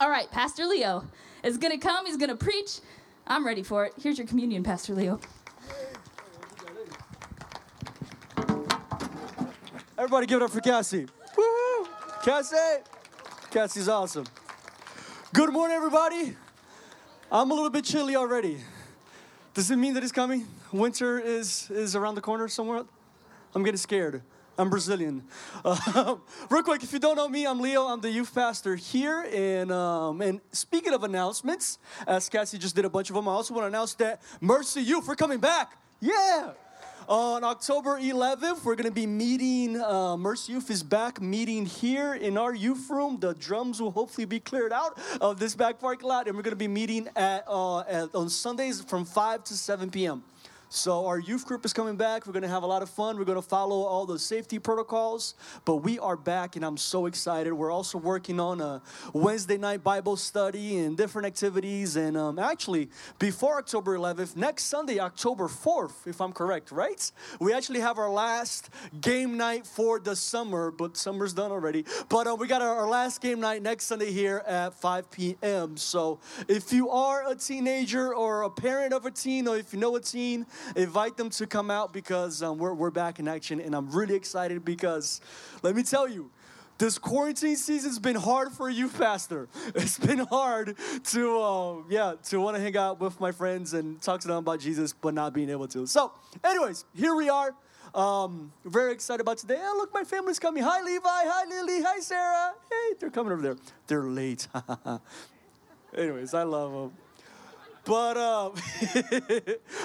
All right, Pastor Leo is going to come. He's going to preach. I'm ready for it. Here's your communion, Pastor Leo. Everybody give it up for Cassie. Woo! Cassie! Cassie's awesome. Good morning, everybody. I'm a little bit chilly already. Does it mean that it's coming? Winter is, is around the corner somewhere? I'm getting scared. I'm Brazilian. Uh, real quick, if you don't know me, I'm Leo. I'm the youth pastor here. And, um, and speaking of announcements, as Cassie just did a bunch of them, I also want to announce that Mercy Youth we're coming back. Yeah! On October 11th, we're going to be meeting, uh, Mercy Youth is back meeting here in our youth room. The drums will hopefully be cleared out of this back parking lot, and we're going to be meeting at, uh, at, on Sundays from 5 to 7 p.m. So our youth group is coming back. We're going to have a lot of fun. We're going to follow all the safety protocols, but we are back and I'm so excited. We're also working on a Wednesday night Bible study and different activities. And um, actually, before October 11th, next Sunday, October 4th, if I'm correct, right? We actually have our last game night for the summer, but summer's done already. But uh, we got our, our last game night next Sunday here at 5 p.m. So if you are a teenager or a parent of a teen, or if you know a teen, invite them to come out because um, we're, we're back in action and I'm really excited because let me tell you, this quarantine season's been hard for you, pastor. It's been hard to, uh, yeah, to want to hang out with my friends and talk to them about Jesus, but not being able to. So, anyways, here we are. Um, very excited about today. Oh, look, my family's coming. Hi, Levi. Hi, Lily. Hi, Sarah. Hey, they're coming over there. They're late. anyways, I love them. But uh,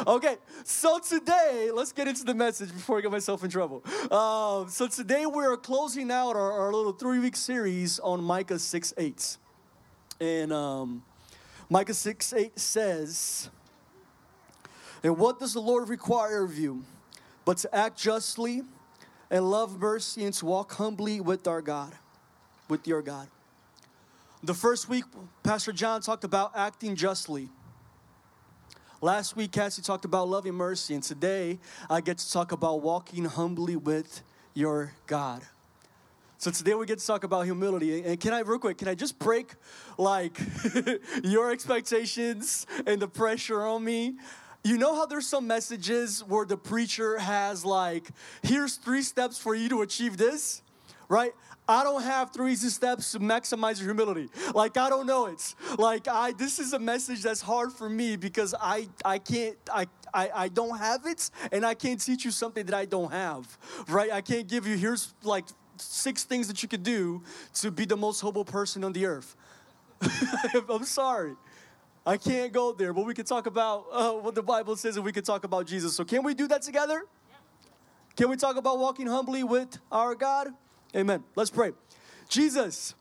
okay, so today let's get into the message before I get myself in trouble. Um, so today we're closing out our, our little three-week series on Micah six eight, and um, Micah six eight says, "And what does the Lord require of you, but to act justly, and love mercy, and to walk humbly with our God, with your God." The first week, Pastor John talked about acting justly. Last week, Cassie talked about loving mercy, and today I get to talk about walking humbly with your God. So today we get to talk about humility. And can I, real quick, can I just break like your expectations and the pressure on me? You know how there's some messages where the preacher has like, here's three steps for you to achieve this, right? I don't have three easy steps to maximize your humility. Like I don't know it. Like I this is a message that's hard for me because I I can't I I, I don't have it and I can't teach you something that I don't have. Right? I can't give you here's like six things that you could do to be the most humble person on the earth. I'm sorry. I can't go there, but we can talk about uh, what the Bible says and we can talk about Jesus. So, can we do that together? Can we talk about walking humbly with our God? Amen. Let's pray. Jesus,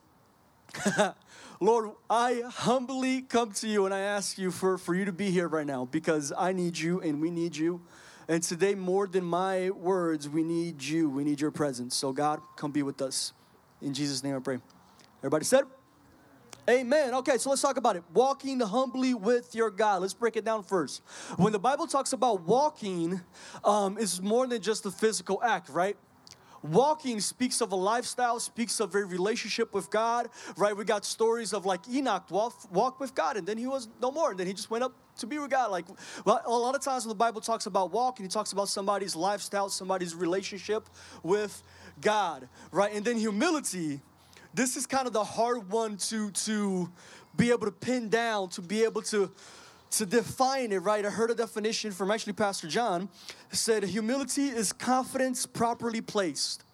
Lord, I humbly come to you and I ask you for, for you to be here right now because I need you and we need you. And today, more than my words, we need you. We need your presence. So, God, come be with us. In Jesus' name I pray. Everybody said? Amen. Okay, so let's talk about it. Walking humbly with your God. Let's break it down first. When the Bible talks about walking, um, it's more than just a physical act, right? Walking speaks of a lifestyle, speaks of a relationship with God, right? We got stories of like Enoch walk, walked with God and then he was no more and then he just went up to be with God. Like well, a lot of times when the Bible talks about walking, he talks about somebody's lifestyle, somebody's relationship with God, right? And then humility, this is kind of the hard one to to be able to pin down, to be able to to define it, right? I heard a definition from actually Pastor John. Said humility is confidence properly placed.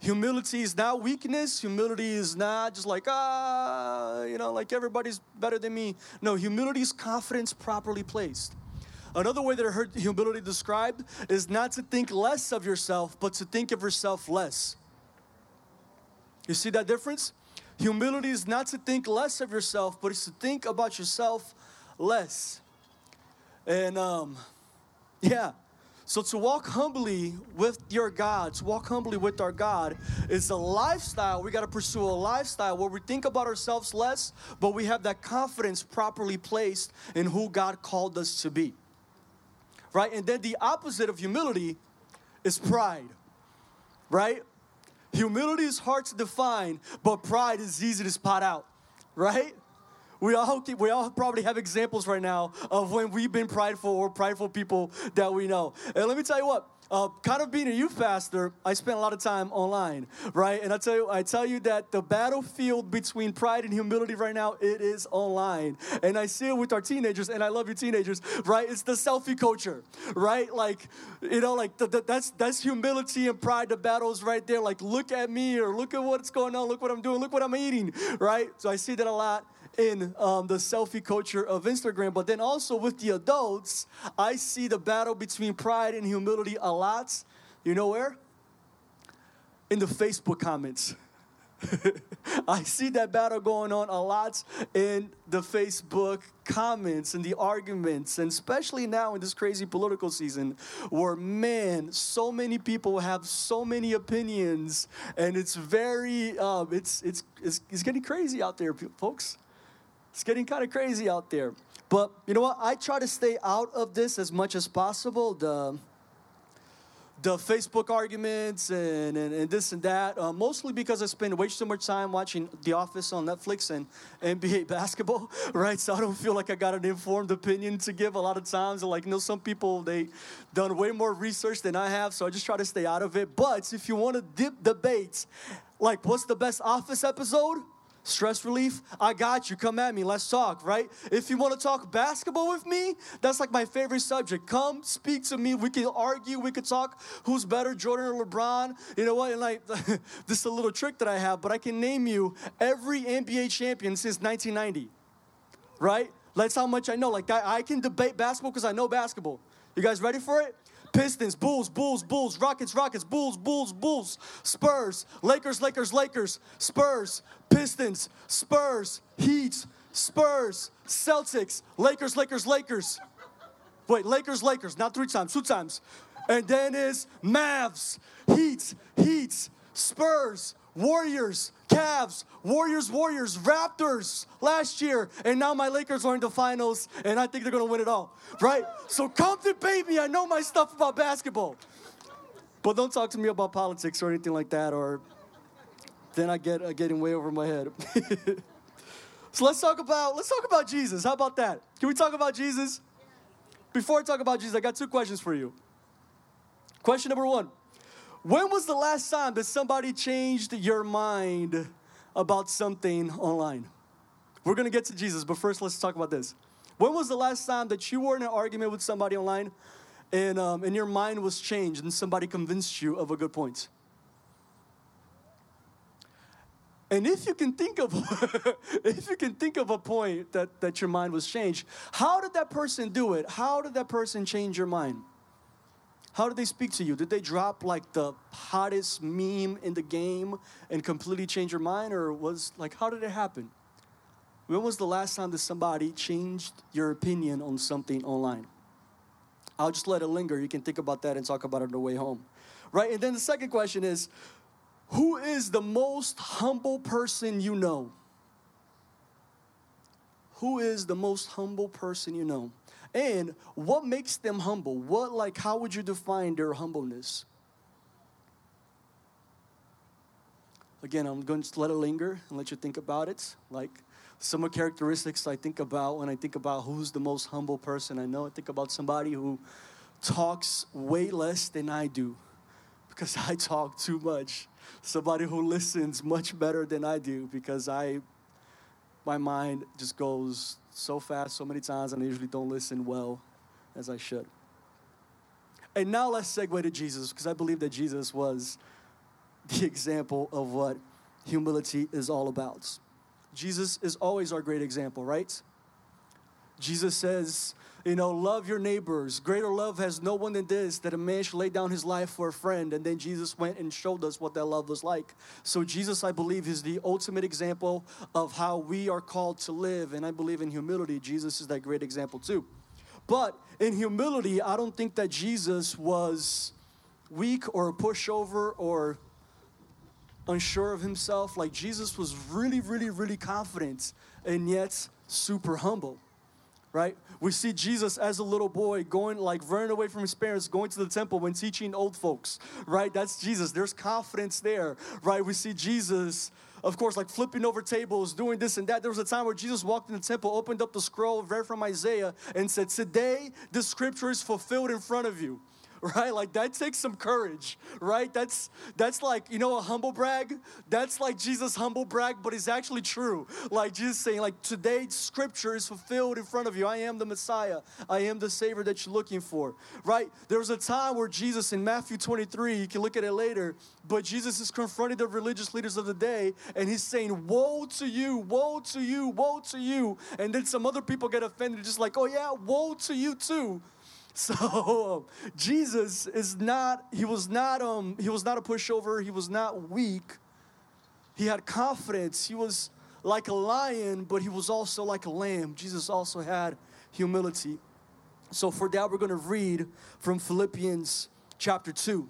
Humility is not weakness. Humility is not just like, ah, you know, like everybody's better than me. No, humility is confidence properly placed. Another way that I heard humility described is not to think less of yourself, but to think of yourself less. You see that difference? Humility is not to think less of yourself, but it's to think about yourself less. And um, yeah, so to walk humbly with your God, to walk humbly with our God, is a lifestyle. We got to pursue a lifestyle where we think about ourselves less, but we have that confidence properly placed in who God called us to be. Right? And then the opposite of humility is pride. Right? Humility is hard to define, but pride is easy to spot out. right? We all, keep, we all probably have examples right now of when we've been prideful or prideful people that we know. And let me tell you what, uh, kind of being a youth pastor, I spent a lot of time online, right? And I tell you, I tell you that the battlefield between pride and humility right now, it is online. And I see it with our teenagers, and I love you teenagers, right? It's the selfie culture, right? Like, you know, like the, the, that's that's humility and pride. The battles right there. Like, look at me, or look at what's going on. Look what I'm doing. Look what I'm eating, right? So I see that a lot in um, the selfie culture of Instagram, but then also with the adults, I see the battle between pride and humility a lot. You know where? In the Facebook comments. I see that battle going on a lot in the Facebook comments and the arguments, and especially now in this crazy political season where, man, so many people have so many opinions, and it's very, um, it's, it's, it's, it's getting crazy out there, folks. It's getting kind of crazy out there. But you know what? I try to stay out of this as much as possible. The the Facebook arguments and, and, and this and that, uh, mostly because I spend way too much time watching The Office on Netflix and NBA basketball, right? So I don't feel like I got an informed opinion to give a lot of times. Like, you know, some people, they done way more research than I have, so I just try to stay out of it. But if you want to dip debates, like what's the best Office episode? Stress relief, I got you. Come at me. Let's talk, right? If you want to talk basketball with me, that's like my favorite subject. Come speak to me. We can argue. We could talk who's better, Jordan or LeBron. You know what? And like, this is a little trick that I have, but I can name you every NBA champion since 1990, right? That's how much I know. Like, I, I can debate basketball because I know basketball. You guys ready for it? Pistons, Bulls, Bulls, Bulls, Rockets, Rockets, Bulls, Bulls, Bulls, Spurs, Lakers, Lakers, Lakers, Spurs, Pistons, Spurs, Heat, Spurs, Celtics, Lakers, Lakers, Lakers. Wait, Lakers, Lakers, not three times, two times. And then is Mavs, Heat, Heat, Spurs, Warriors, Cavs, Warriors, Warriors, Raptors last year, and now my Lakers are in the finals, and I think they're gonna win it all, right? So come debate me. I know my stuff about basketball, but don't talk to me about politics or anything like that, or then I get uh, getting way over my head. so let's talk about let's talk about Jesus. How about that? Can we talk about Jesus? Before I talk about Jesus, I got two questions for you. Question number one. When was the last time that somebody changed your mind about something online? We're gonna get to Jesus, but first let's talk about this. When was the last time that you were in an argument with somebody online and, um, and your mind was changed and somebody convinced you of a good point? And if you can think of if you can think of a point that, that your mind was changed, how did that person do it? How did that person change your mind? How did they speak to you? Did they drop like the hottest meme in the game and completely change your mind? Or was like, how did it happen? When was the last time that somebody changed your opinion on something online? I'll just let it linger. You can think about that and talk about it on the way home. Right? And then the second question is who is the most humble person you know? Who is the most humble person you know? And what makes them humble? What, like, how would you define their humbleness? Again, I'm going to let it linger and let you think about it. Like, some of the characteristics I think about when I think about who's the most humble person I know. I think about somebody who talks way less than I do because I talk too much. Somebody who listens much better than I do because I my mind just goes so fast so many times and I usually don't listen well as I should. And now let's segue to Jesus because I believe that Jesus was the example of what humility is all about. Jesus is always our great example, right? Jesus says, you know, love your neighbors. Greater love has no one than this, that a man should lay down his life for a friend. And then Jesus went and showed us what that love was like. So, Jesus, I believe, is the ultimate example of how we are called to live. And I believe in humility, Jesus is that great example too. But in humility, I don't think that Jesus was weak or a pushover or unsure of himself. Like, Jesus was really, really, really confident and yet super humble right? We see Jesus as a little boy going, like, running away from his parents, going to the temple when teaching old folks, right? That's Jesus. There's confidence there, right? We see Jesus of course, like flipping over tables, doing this and that. There was a time where Jesus walked in the temple, opened up the scroll, read from Isaiah, and said, Today, the scripture is fulfilled in front of you right? Like that takes some courage, right? That's that's like, you know, a humble brag. That's like Jesus' humble brag, but it's actually true. Like Jesus saying, like, today scripture is fulfilled in front of you. I am the Messiah. I am the Savior that you're looking for. Right? There was a time where Jesus in Matthew 23, you can look at it later, but Jesus is confronting the religious leaders of the day, and he's saying, Woe to you, woe to you, woe to you. And then some other people get offended, just like, oh yeah, woe to you too. So Jesus is not, he was not um he was not a pushover, he was not weak. He had confidence. He was like a lion, but he was also like a lamb. Jesus also had humility. So for that we're going to read from Philippians chapter 2.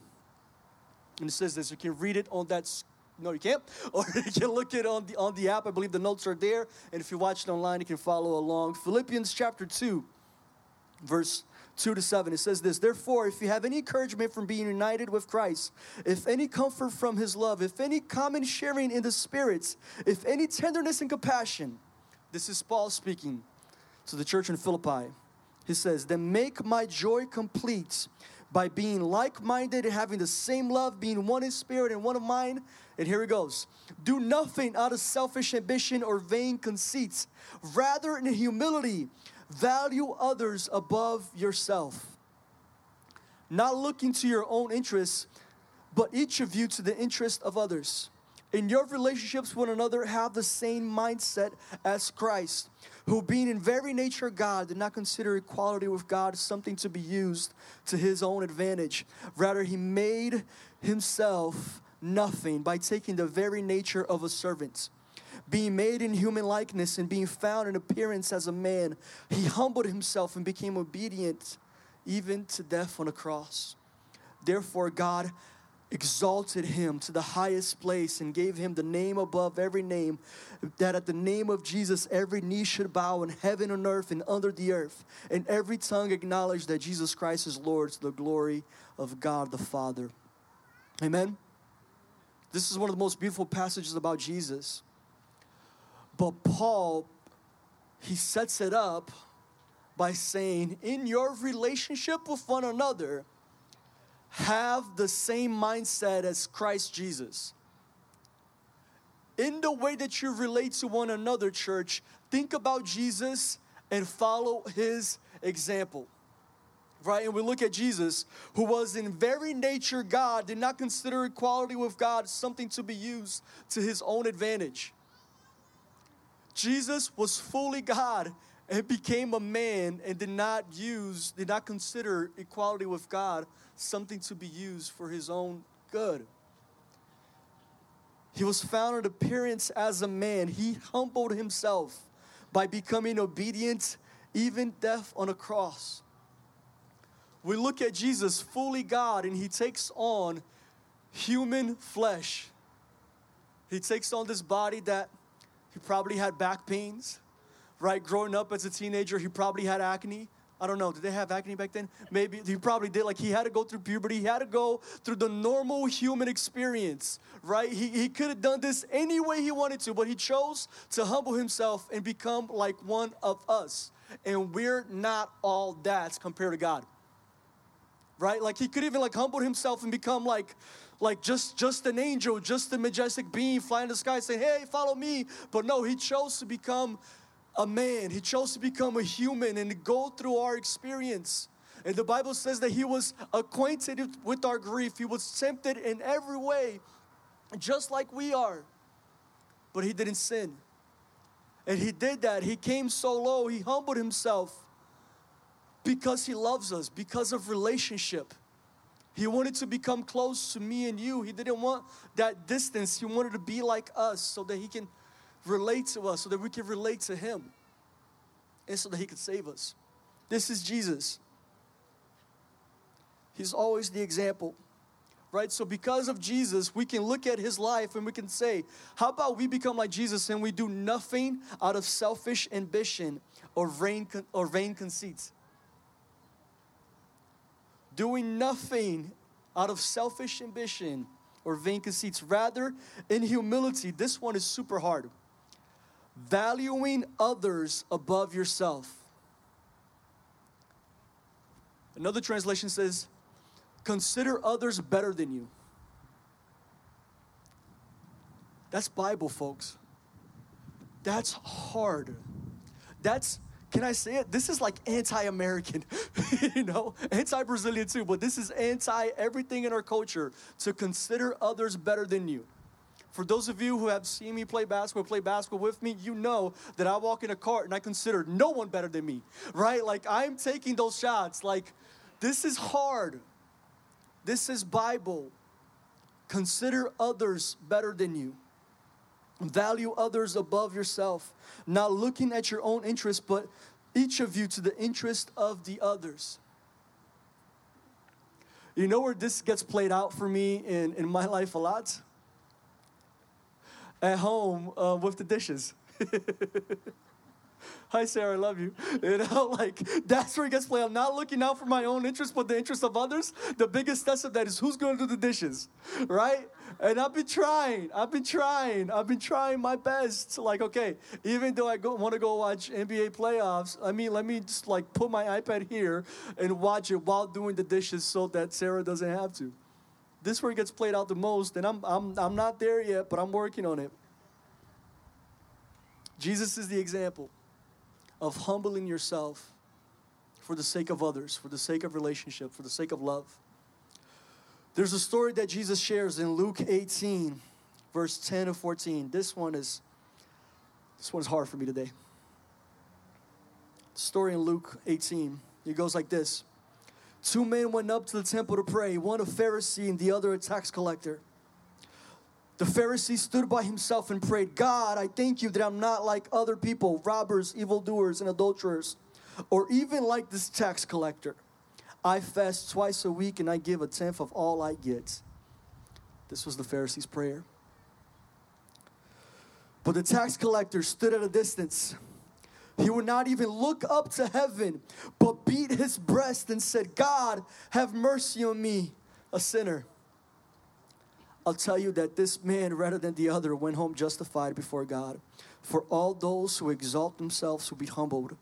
And it says this, you can read it on that no, you can't. Or you can look it on the on the app. I believe the notes are there. And if you watch it online, you can follow along. Philippians chapter 2, verse 2 to 7. It says this Therefore, if you have any encouragement from being united with Christ, if any comfort from his love, if any common sharing in the spirits, if any tenderness and compassion, this is Paul speaking to the church in Philippi. He says, Then make my joy complete by being like minded and having the same love, being one in spirit and one of mind. And here he goes Do nothing out of selfish ambition or vain conceits, rather, in humility, Value others above yourself. Not looking to your own interests, but each of you to the interest of others. In your relationships with one another, have the same mindset as Christ, who, being in very nature God, did not consider equality with God something to be used to his own advantage. Rather, he made himself nothing by taking the very nature of a servant being made in human likeness and being found in appearance as a man, he humbled himself and became obedient even to death on a cross. Therefore, God exalted him to the highest place and gave him the name above every name, that at the name of Jesus every knee should bow in heaven and earth and under the earth, and every tongue acknowledge that Jesus Christ is Lord to the glory of God the Father. Amen. This is one of the most beautiful passages about Jesus. But Paul, he sets it up by saying, in your relationship with one another, have the same mindset as Christ Jesus. In the way that you relate to one another, church, think about Jesus and follow his example. Right? And we look at Jesus, who was in very nature God, did not consider equality with God something to be used to his own advantage. Jesus was fully God and became a man and did not use, did not consider equality with God something to be used for his own good. He was found in appearance as a man. He humbled himself by becoming obedient, even death on a cross. We look at Jesus, fully God, and he takes on human flesh. He takes on this body that he probably had back pains, right? Growing up as a teenager, he probably had acne. I don't know. Did they have acne back then? Maybe he probably did. Like he had to go through puberty. He had to go through the normal human experience, right? He, he could have done this any way he wanted to, but he chose to humble himself and become like one of us. And we're not all that compared to God, right? Like he could even like humble himself and become like like just just an angel, just a majestic being flying in the sky saying, "Hey, follow me." But no, he chose to become a man. He chose to become a human and go through our experience. And the Bible says that he was acquainted with our grief. He was tempted in every way, just like we are. But he didn't sin. And he did that. He came so low, he humbled himself because he loves us, because of relationship. He wanted to become close to me and you. He didn't want that distance. He wanted to be like us so that He can relate to us, so that we can relate to Him, and so that He could save us. This is Jesus. He's always the example, right? So, because of Jesus, we can look at His life and we can say, How about we become like Jesus and we do nothing out of selfish ambition or vain, or vain conceits? Doing nothing out of selfish ambition or vain conceits. Rather, in humility, this one is super hard. Valuing others above yourself. Another translation says, consider others better than you. That's Bible, folks. That's hard. That's, can I say it? This is like anti American, you know, anti Brazilian too, but this is anti everything in our culture to consider others better than you. For those of you who have seen me play basketball, play basketball with me, you know that I walk in a court and I consider no one better than me, right? Like I'm taking those shots. Like this is hard. This is Bible. Consider others better than you. Value others above yourself, not looking at your own interest, but each of you to the interest of the others. You know where this gets played out for me in, in my life a lot? At home uh, with the dishes. Hi, Sarah, I love you. You know, like that's where it gets played. I'm not looking out for my own interest, but the interest of others. The biggest test of that is who's going to do the dishes, right? And I've been trying. I've been trying. I've been trying my best. Like, okay, even though I want to go watch NBA playoffs, I mean, let me just like put my iPad here and watch it while doing the dishes so that Sarah doesn't have to. This is where it gets played out the most, and I'm, I'm, I'm not there yet, but I'm working on it. Jesus is the example of humbling yourself for the sake of others, for the sake of relationship, for the sake of love. There's a story that Jesus shares in Luke 18, verse 10 to 14. This one is this one is hard for me today. Story in Luke 18. It goes like this. Two men went up to the temple to pray, one a Pharisee and the other a tax collector. The Pharisee stood by himself and prayed, God, I thank you that I'm not like other people, robbers, evildoers, and adulterers, or even like this tax collector. I fast twice a week and I give a tenth of all I get. This was the Pharisee's prayer. But the tax collector stood at a distance. He would not even look up to heaven, but beat his breast and said, God, have mercy on me, a sinner. I'll tell you that this man, rather than the other, went home justified before God. For all those who exalt themselves will be humbled,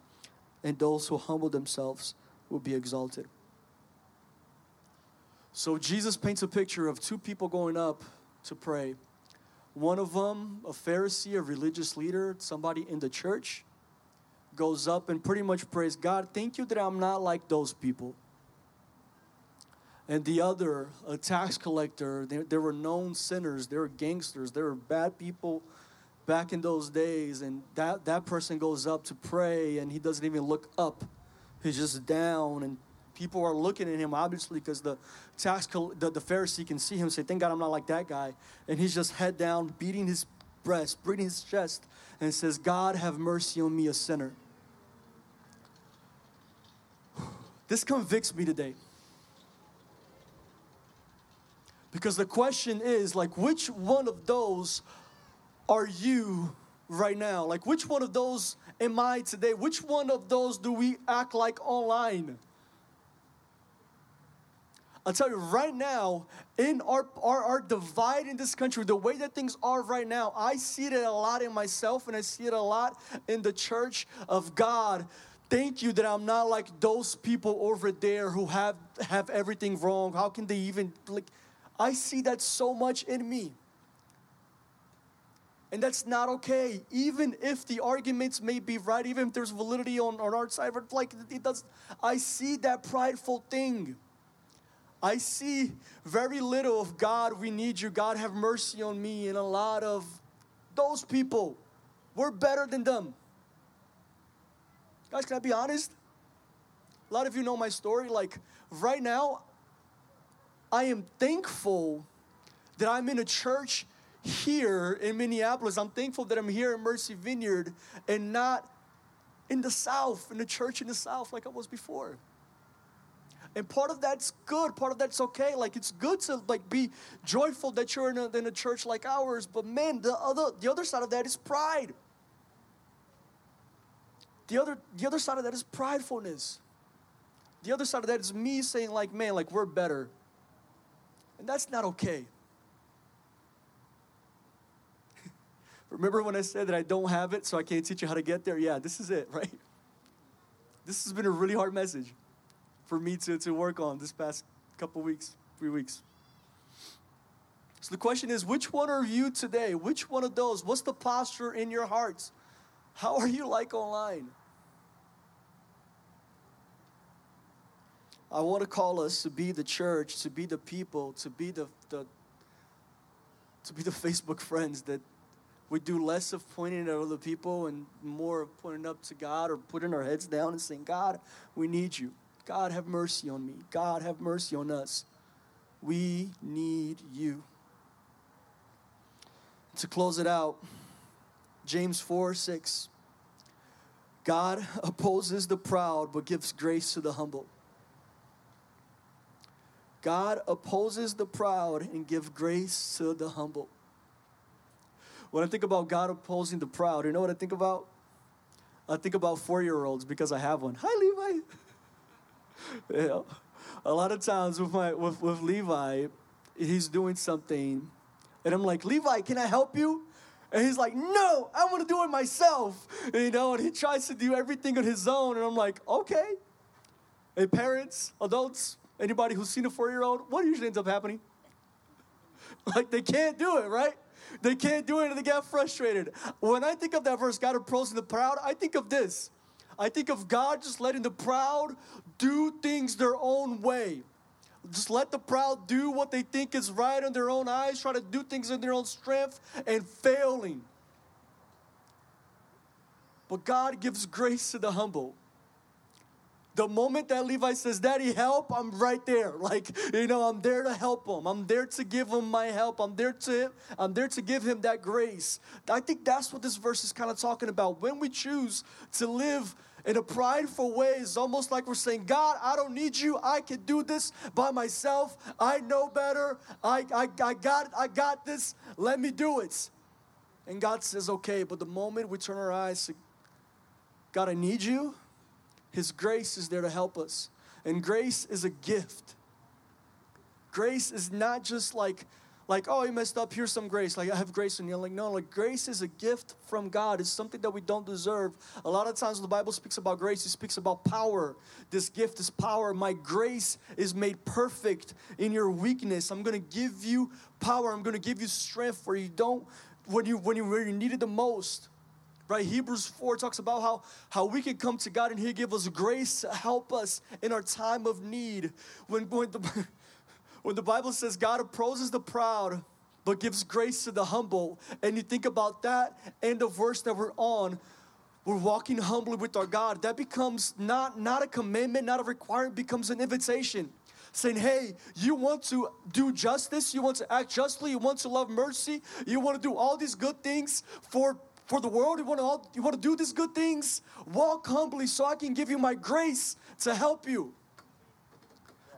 and those who humble themselves will be exalted. So Jesus paints a picture of two people going up to pray. One of them, a Pharisee, a religious leader, somebody in the church, goes up and pretty much prays, God, thank you that I'm not like those people and the other a tax collector they, they were known sinners they were gangsters they were bad people back in those days. And that, that person goes up to pray and he doesn't even look up. He's just down and people are looking at him obviously because the tax the, the pharisee can see him say thank god i'm not like that guy. And he's just head down beating his breast beating his chest and says god have mercy on me a sinner. This convicts me today Because the question is like, which one of those are you right now? Like, which one of those am I today? Which one of those do we act like online? I'll tell you right now, in our, our, our divide in this country, the way that things are right now, I see it a lot in myself and I see it a lot in the church of God. Thank you that I'm not like those people over there who have have everything wrong. How can they even like I see that so much in me. And that's not okay. Even if the arguments may be right, even if there's validity on, on our side, but like it does, I see that prideful thing. I see very little of God, we need you. God, have mercy on me. And a lot of those people, we're better than them. Guys, can I be honest? A lot of you know my story. Like, right now, I am thankful that I'm in a church here in Minneapolis. I'm thankful that I'm here in Mercy Vineyard and not in the South, in the church in the South like I was before. And part of that's good, part of that's okay. Like it's good to like be joyful that you're in a, in a church like ours, but man, the other the other side of that is pride. The other the other side of that is pridefulness. The other side of that is me saying like, man, like we're better. And that's not okay. Remember when I said that I don't have it, so I can't teach you how to get there? Yeah, this is it, right? This has been a really hard message for me to, to work on this past couple weeks, three weeks. So the question is which one are you today? Which one of those? What's the posture in your hearts? How are you like online? I want to call us to be the church, to be the people, to be the, the to be the Facebook friends that we do less of pointing at other people and more of pointing up to God or putting our heads down and saying, God, we need you. God, have mercy on me. God, have mercy on us. We need you. To close it out, James 4 6. God opposes the proud but gives grace to the humble. God opposes the proud and gives grace to the humble. When I think about God opposing the proud, you know what I think about? I think about four year olds because I have one. Hi, Levi. know, a lot of times with, my, with, with Levi, he's doing something, and I'm like, Levi, can I help you? And he's like, no, I want to do it myself. You know, and he tries to do everything on his own. And I'm like, okay. Hey, parents, adults, Anybody who's seen a four year old, what usually ends up happening? like they can't do it, right? They can't do it and they get frustrated. When I think of that verse, God opposing the proud, I think of this. I think of God just letting the proud do things their own way. Just let the proud do what they think is right in their own eyes, try to do things in their own strength, and failing. But God gives grace to the humble. The moment that Levi says, Daddy, help, I'm right there. Like, you know, I'm there to help him. I'm there to give him my help. I'm there to I'm there to give him that grace. I think that's what this verse is kind of talking about. When we choose to live in a prideful way, it's almost like we're saying, God, I don't need you. I can do this by myself. I know better. I, I, I got I got this. Let me do it. And God says, okay, but the moment we turn our eyes to God, I need you his grace is there to help us. And grace is a gift. Grace is not just like, like, oh, you messed up, here's some grace. Like, I have grace in you. Like, no, like, grace is a gift from God. It's something that we don't deserve. A lot of times when the Bible speaks about grace, it speaks about power. This gift is power. My grace is made perfect in your weakness. I'm going to give you power. I'm going to give you strength where you don't, when you, when you, where you need it the most right? Hebrews 4 talks about how how we can come to god and he give us grace to help us in our time of need. When when the, when the bible says god opposes the proud but gives grace to the humble and you think about that and the verse that we're on we're walking humbly with our god that becomes not not a commandment not a requirement becomes an invitation. Saying, Hey, you want to do justice, you want to act justly, you want to love mercy, you want to do all these good things for for the world. You want to all, you want to do these good things? Walk humbly so I can give you my grace to help you.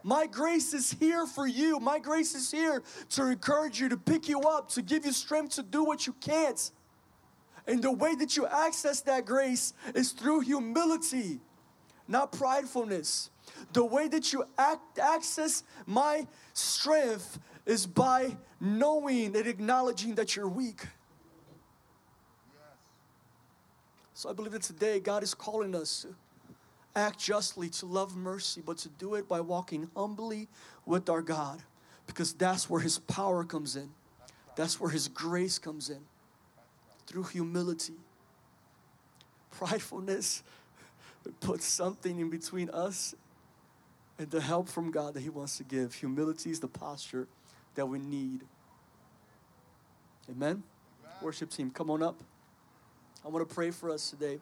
My grace is here for you. My grace is here to encourage you, to pick you up, to give you strength to do what you can't. And the way that you access that grace is through humility, not pridefulness. The way that you act, access my strength is by knowing and acknowledging that you're weak. So I believe that today God is calling us to act justly, to love mercy, but to do it by walking humbly with our God because that's where His power comes in. That's where His grace comes in through humility. Pridefulness puts something in between us and the help from God that He wants to give. Humility is the posture that we need. Amen? Amen. Worship team, come on up. I want to pray for us today.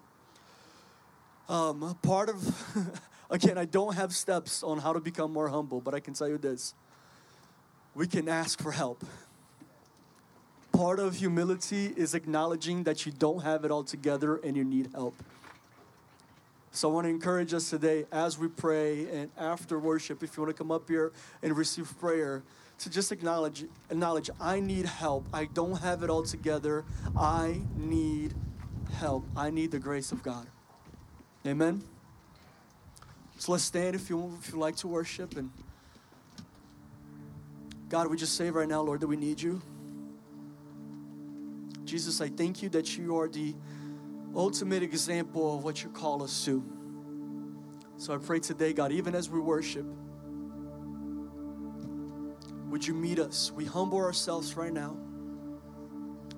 Um, part of, again, I don't have steps on how to become more humble, but I can tell you this we can ask for help. Part of humility is acknowledging that you don't have it all together and you need help. So I want to encourage us today as we pray and after worship, if you want to come up here and receive prayer, to just acknowledge, acknowledge, I need help. I don't have it all together. I need help. I need the grace of God. Amen. So let's stand if you if you like to worship and God, we just say right now, Lord, that we need you. Jesus, I thank you that you are the ultimate example of what you call us to. So I pray today, God, even as we worship, would you meet us? We humble ourselves right now.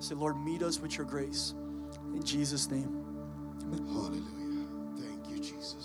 Say, Lord, meet us with your grace. In Jesus' name. Amen. Hallelujah. Thank you, Jesus.